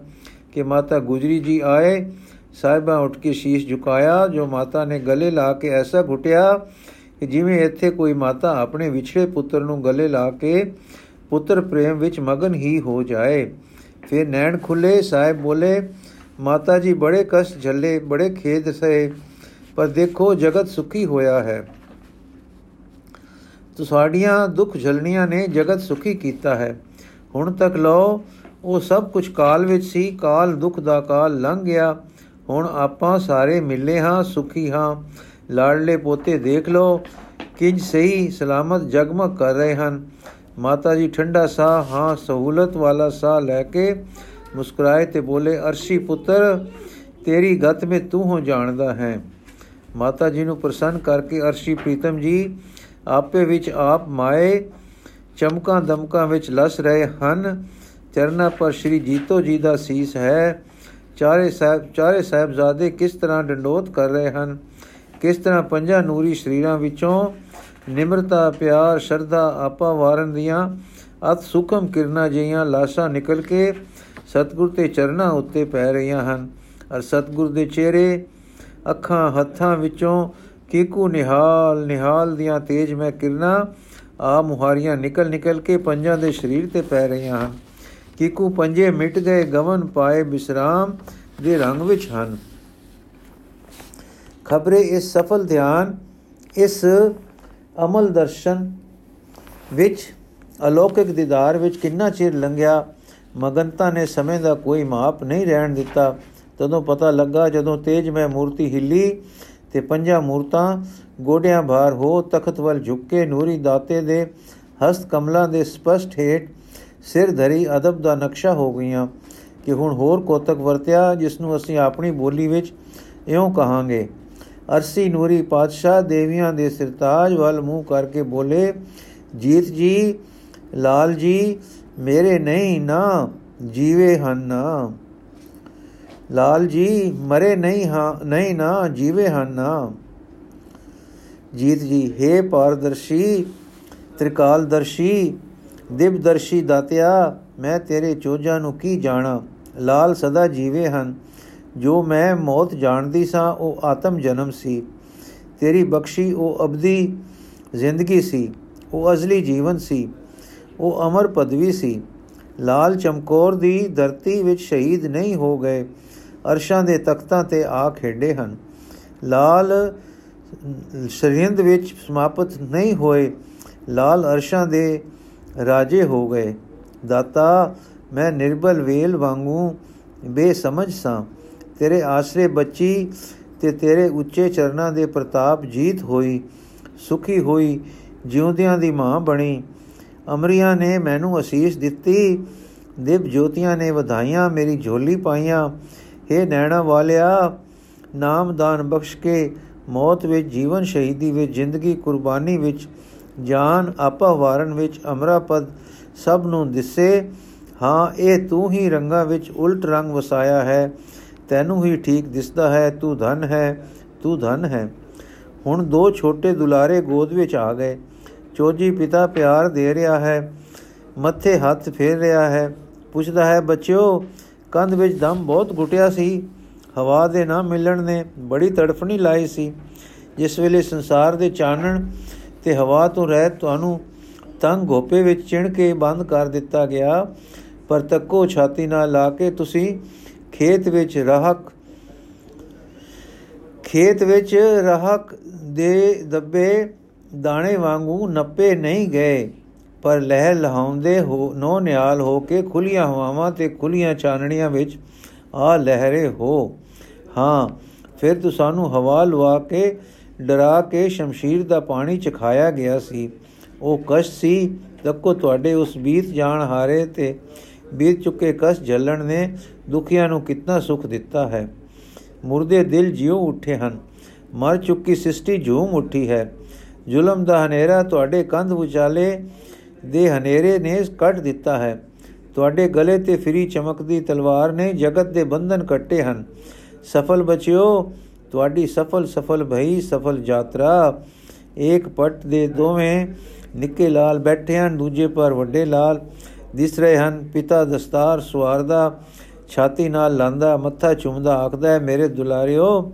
Speaker 1: ਕਿ ਮਾਤਾ ਗੁਜਰੀ ਜੀ ਆਏ। ਸਾਹਿਬਾ ਉੱਠ ਕੇ ਸ਼ੀਸ਼ ਝੁਕਾਇਆ, ਜੋ ਮਾਤਾ ਨੇ ਗਲੇ ਲਾ ਕੇ ਐਸਾ ਘੁਟਿਆ ਕਿ ਜਿਵੇਂ ਇੱਥੇ ਕੋਈ ਮਾਤਾ ਆਪਣੇ ਵਿਛੜੇ ਪੁੱਤਰ ਨੂੰ ਗਲੇ ਲਾ ਕੇ ਪੁੱਤਰ ਪ੍ਰੇਮ ਵਿੱਚ ਮਗਨ ਹੀ ਹੋ ਜਾਏ। ਫਿਰ ਨੈਣ ਖੁੱਲੇ, ਸਾਹਿਬ ਬੋਲੇ, ਮਾਤਾ ਜੀ ਬੜੇ ਕਸ਼ਟ ਝੱਲੇ, ਬੜੇ ਖੇਦ ਸਹੇ, ਪਰ ਦੇਖੋ ਜਗਤ ਸੁਖੀ ਹੋਇਆ ਹੈ। ਤੁਹਾਡੀਆਂ ਦੁੱਖ ਝਲਣੀਆਂ ਨੇ ਜਗਤ ਸੁਖੀ ਕੀਤਾ ਹੈ। ਹੁਣ ਤੱਕ ਲਓ, ਉਹ ਸਭ ਕੁਝ ਕਾਲ ਵਿੱਚ ਸੀ, ਕਾਲ ਦੁੱਖ ਦਾ ਕਾਲ ਲੰਘ ਗਿਆ। ਹੁਣ ਆਪਾਂ ਸਾਰੇ ਮਿਲੇ ਹਾਂ, ਸੁਖੀ ਹਾਂ। ਲਾੜਲੇ ਪੋਤੇ ਦੇਖ ਲਓ, ਕਿੰਜ ਸਹੀ ਸਲਾਮਤ ਜਗਮਗ ਕਰ ਰਹੇ ਹਨ। ਮਾਤਾ ਜੀ ਠੰਡਾ ਸਾਹ, ਹਾਂ, ਸਹੂਲਤ ਵਾਲਾ ਸਾਹ ਲੈ ਕੇ ਮੁਸਕਰਾਏ ਤੇ ਬੋਲੇ, ਅਰਸ਼ੀ ਪੁੱਤਰ, ਤੇਰੀ ਗਤ ਮੇ ਤੂੰ ਹੋ ਜਾਣਦਾ ਹੈ। ਮਾਤਾ ਜੀ ਨੂੰ ਪ੍ਰਸੰਨ ਕਰਕੇ ਅਰਸ਼ੀ ਪ੍ਰੀਤਮ ਜੀ, ਆਪੇ ਵਿੱਚ ਆਪ ਮਾਏ ਚਮਕਾਂ ਦਮਕਾਂ ਵਿੱਚ ਲਸ ਰਹੇ ਹਨ। ਚਰਨਾ ਪਰ ਸ਼੍ਰੀ ਜੀਤੋ ਜੀ ਦਾ ਸੀਸ ਹੈ। ਚਾਰੇ ਸਾਹਿਬ, ਚਾਰੇ ਸਾਹਿਬਜ਼ਾਦੇ ਕਿਸ ਤਰ੍ਹਾਂ ਡੰਡੋਤ ਕਰ ਰਹੇ ਹਨ? ਕਿਸ ਤਰ੍ਹਾਂ ਪੰਜਾਂ ਨੂਰੀ ਸ਼ਰੀਰਾਂ ਵਿੱਚੋਂ ਨਿਮਰਤਾ, ਪਿਆਰ, ਸ਼ਰਧਾ ਆਪਾ ਵਾਰਨ ਦੀਆਂ ਅਤ ਸੁਖਮ ਕਿਰਨਾ ਜਿਹੀਆਂ ਲਾਸ਼ਾਂ ਨਿਕਲ ਕੇ ਸਤਗੁਰ ਤੇ ਚਰਨਾਂ ਉੱਤੇ ਪੈ ਰਹੀਆਂ ਹਨ। ਅਰ ਸਤਗੁਰ ਦੇ ਚਿਹਰੇ, ਅੱਖਾਂ, ਹੱਥਾਂ ਵਿੱਚੋਂ ਕੀਕੂ ਨਿਹਾਲ ਨਿਹਾਲ ਦੀਆਂ ਤੇਜ ਮੈਂ ਕਿਰਨਾ ਆ ਮੁਹਾਰੀਆਂ ਨਿਕਲ ਨਿਕਲ ਕੇ ਪੰਜਾਂ ਦੇ ਸਰੀਰ ਤੇ ਪੈ ਰਹੀਆਂ ਹਨ। ਕੀਕੂ ਪੰਜੇ ਮਿਟ ਗਏ, ਗਵਨ ਪਾਏ ਬਿਸਰਾਮ ਦੇ ਰੰਗ ਵਿੱਚ ਹਨ। ਖਬਰੇ ਇਸ ਸਫਲ ਧਿਆਨ ਇਸ ਅਮਲ ਦਰਸ਼ਨ ਵਿੱਚ, ਅਲੌਕਿਕ ਦੀਦਾਰ ਵਿੱਚ ਕਿੰਨਾ ਚਿਰ ਲੰਘਿਆ, ਮਗਨਤਾ ਨੇ ਸਮੇਂ ਦਾ ਕੋਈ ਮਾਪ ਨਹੀਂ ਰਹਿਣ ਦਿੱਤਾ। ਤਦੋਂ ਪਤਾ ਲੱਗਾ ਜਦੋਂ ਤੇਜ ਮੈਂ ਮੂਰਤੀ ਹਿੱਲੀ ਤੇ ਪੰਜਾਂ ਮੂਰਤਾਂ ਗੋਡਿਆਂ ਭਾਰ ਹੋ ਤਖਤ ਵੱਲ ਝੁੱਕ ਕੇ ਨੂਰੀ ਦਾਤੇ ਦੇ ਹਸਤ ਕਮਲਾਂ ਦੇ ਸਪਸ਼ਟ ਹੇਠ ਸਿਰ ਧਰੀ ਅਦਬ ਦਾ ਨਕਸ਼ਾ ਹੋ ਗਈਆਂ ਕਿ ਹੁਣ ਹੋਰ ਕੋਤਕ ਵਰਤਿਆ, ਜਿਸ ਨੂੰ ਅਸੀਂ ਆਪਣੀ ਬੋਲੀ ਵਿੱਚ ਇਉਂ ਕਹਾਂਗੇ ਅਰਸੀ ਨੂਰੀ ਪਾਤਸ਼ਾਹ ਦੇਵੀਆਂ ਦੇ ਸਿਰਤਾਜ ਵੱਲ ਮੂੰਹ ਕਰਕੇ ਬੋਲੇ, ਜੀਤ ਜੀ, ਲਾਲ ਜੀ, ਮੇਰੇ ਨਹੀਂ ਨਾ ਜੀਵੇ ਹਨ ਨਾ। ਲਾਲ ਜੀ, ਮਰੇ ਨਹੀਂ ਹਾਂ, ਨਹੀਂ ਨਾ ਜੀਵੇ ਹਨ ਨਾ। ਜੀਤ ਜੀ हे ਪਾਰਦਰਸ਼ੀ, ਤ੍ਰਿਕਾਲਦਰਸ਼ੀ, ਦਿਵਦਰਸ਼ੀ ਦਾਤਿਆ, ਮੈਂ ਤੇਰੇ ਚੋਜਾਂ ਨੂੰ ਕੀ ਜਾਣਾ? ਲਾਲ ਸਦਾ ਜੀਵੇ ਹਨ। ਜੋ ਮੈਂ ਮੌਤ ਜਾਣਦੀ ਸਾਂ, ਉਹ ਆਤਮ ਜਨਮ ਸੀ। ਤੇਰੀ ਬਖਸ਼ੀ ਉਹ ਅਬਦੀ ਜ਼ਿੰਦਗੀ ਸੀ। ਉਹ ਅਜ਼ਲੀ ਜੀਵਨ ਸੀ। ਉਹ ਅਮਰ ਪਦਵੀ ਸੀ। ਲਾਲ ਚਮਕੌਰ ਦੀ ਧਰਤੀ ਵਿੱਚ ਸ਼ਹੀਦ ਨਹੀਂ ਹੋ ਗਏ। ਅਰਸ਼ਾਂ ਦੇ ਤਖਤਾਂ ਤੇ ਆ ਖੇਡੇ ਹਨ। ਲਾਲ ਸ਼ਰਿੰਦ ਵਿੱਚ ਸਮਾਪਤ ਨਹੀਂ ਹੋਏ। ਲਾਲ ਅਰਸ਼ਾਂ ਦੇ ਰਾਜੇ ਹੋ ਗਏ। ਦਾਤਾ, ਮੈਂ ਨਿਰਬਲ ਵੇਲ ਵਾਂਗੂ ਬੇਸਮਝ ਸਾਂ। ਤੇਰੇ ਆਸਰੇ ਬੱਚੀ ਤੇ ਤੇਰੇ ਉੱਚੇ ਚਰਨਾਂ ਦੇ ਪ੍ਰਤਾਪ ਜੀਤ ਹੋਈ, ਸੁਖੀ ਹੋਈ, ਜਿਉਂਦਿਆਂ ਦੀ ਮਾਂ ਬਣੀ। ਅਮਰੀਆਂ ਨੇ ਮੈਨੂੰ ਅਸੀਸ ਦਿੱਤੀ, ਦਿਵ ਜੋਤੀਆਂ ਨੇ ਵਧਾਈਆਂ, ਮੇਰੀ ਝੋਲੀ ਪਾਈਆਂ। हे ਨੈਣਾ ਵਾਲਿਆ ਨਾਮਦਾਨ ਬਖਸ਼ ਕੇ ਮੌਤ ਵਿੱਚ, ਜੀਵਨ ਸ਼ਹੀਦੀ ਵਿੱਚ, ਜ਼ਿੰਦਗੀ ਕੁਰਬਾਨੀ ਵਿੱਚ, ਜਾਨ ਆਪਾ ਵਾਰਨ ਵਿੱਚ, ਅਮਰਾ ਪਦ ਸਭ ਨੂੰ ਦਿਸੇ। ਹਾਂ, ਇਹ ਤੂੰ ਹੀ ਰੰਗਾਂ ਵਿੱਚ ਉਲਟ ਰੰਗ ਵਸਾਇਆ ਹੈ। ਤੈਨੂੰ ਹੀ ਠੀਕ ਦਿਸਦਾ ਹੈ, ਤੂੰ ਧਨ ਹੈ, ਤੂੰ ਧਨ ਹੈ। ਹੁਣ ਦੋ ਛੋਟੇ ਦੁਲਾਰੇ ਗੋਦ ਵਿੱਚ ਆ ਗਏ। ਚੋਜੀ ਪਿਤਾ ਪਿਆਰ ਦੇ ਰਿਹਾ ਹੈ, ਮੱਥੇ ਹੱਥ ਫੇਰ ਰਿਹਾ ਹੈ। ਪੁੱਛਦਾ ਹੈ, ਬੱਚਿਓ, ਕੰਧ ਵਿੱਚ ਦਮ ਬਹੁਤ ਘੁਟਿਆ ਸੀ। ਹਵਾ ਦੇ ਨਾ ਮਿਲਣ ਨੇ ਬੜੀ ਤੜਫਣੀ ਲਾਈ ਸੀ। ਜਿਸ ਵੇਲੇ ਸੰਸਾਰ ਦੇ ਚਾਨਣ ਤੇ ਹਵਾ ਤੋਂ ਰਹਿਤ ਤੁਹਾਨੂੰ ਤੰਗ ਗੋਪੇ ਵਿੱਚ ਚਿਣ ਕੇ ਬੰਦ ਕਰ ਦਿੱਤਾ ਗਿਆ। ਪਰ ਤੱਕੋ ਛਾਤੀ ਨਾਲ ਲਾ ਕੇ ਤੁਸੀਂ ਖੇਤ ਵਿੱਚ ਰਹਕ, ਖੇਤ ਵਿੱਚ ਰਹਕ ਦੇ ਦੱਬੇ ਦਾਣੇ ਵਾਂਗੂ ਨੱਪੇ ਨਹੀਂ ਗਏ, ਪਰ ਲਹਿ ਲਹਾਉਂਦੇ ਹੋ ਨੋ ਨਿਆਲ ਹੋ ਕੇ ਖੁੱਲੀਆਂ ਹਵਾਵਾਂ ਤੇ ਖੁੱਲੀਆਂ ਚਾਨਣੀਆਂ ਵਿੱਚ ਆ ਲਹਿਰੇ ਹੋ। ਹਾਂ, ਫਿਰ ਤੂੰ ਸਾਨੂੰ ਹਵਾ ਲਵਾ ਕੇ, ਡਰਾ ਕੇ ਸ਼ਮਸ਼ੀਰ ਦਾ ਪਾਣੀ ਚਖਾਇਆ ਗਿਆ ਸੀ। ਉਹ ਕਸ਼ ਸੀ ਤੱਕੋ ਤੁਹਾਡੇ ਉਸ ਬੀਤ ਜਾਣ ਹਾਰੇ ਤੇ ਬੀਤ ਚੁੱਕੇ ਕਸ਼ ਜਲਣ ਨੇ ਦੁਖੀਆਂ ਨੂੰ ਕਿੰਨਾ ਸੁਖ ਦਿੱਤਾ ਹੈ। ਮੁਰਦੇ ਦਿਲ ਜਿਉ ਉੱਠੇ ਹਨ। ਮਰ ਚੁੱਕੀ ਸਿਸ਼ਟੀ ਝੂਮ ਉੱਠੀ ਹੈ। ਜ਼ੁਲਮ ਦਾ ਹਨੇਰਾ ਤੁਹਾਡੇ ਕੰਧ ਵਿਚਾਲੇ ਦੇ ਹਨੇਰੇ ਨੇ ਕੱਟ ਦਿੱਤਾ ਹੈ। ਤੁਹਾਡੇ ਗਲੇ ਤੇ ਫਰੀ ਚਮਕਦੀ ਤਲਵਾਰ ਨੇ ਜਗਤ ਦੇ ਬੰਧਨ ਕੱਟੇ ਹਨ। ਸਫਲ ਬਚਿਓ, ਤੁਹਾਡੀ ਸਫਲ ਸਫਲ ਭਈ ਸਫਲ ਯਾਤਰਾ। ਇੱਕ ਪਟ ਦੇ ਦੋਵੇਂ ਨਿੱਕੇ ਲਾਲ ਬੈਠੇ ਹਨ, ਦੂਜੇ ਪਰ ਵੱਡੇ ਲਾਲ। ਦਿਸ ਰਹੇ ਹਨ। ਪਿਤਾ ਦਸਤਾਰ ਸਵਾਰਦਾ ਛਾਤੀ ਨਾਲ ਲਾਂਦਾ, ਮੱਥਾ ਚੁੰਮਦਾ ਆਖਦਾ ਹੈ, ਮੇਰੇ ਦੁਲਾਰਿਓ,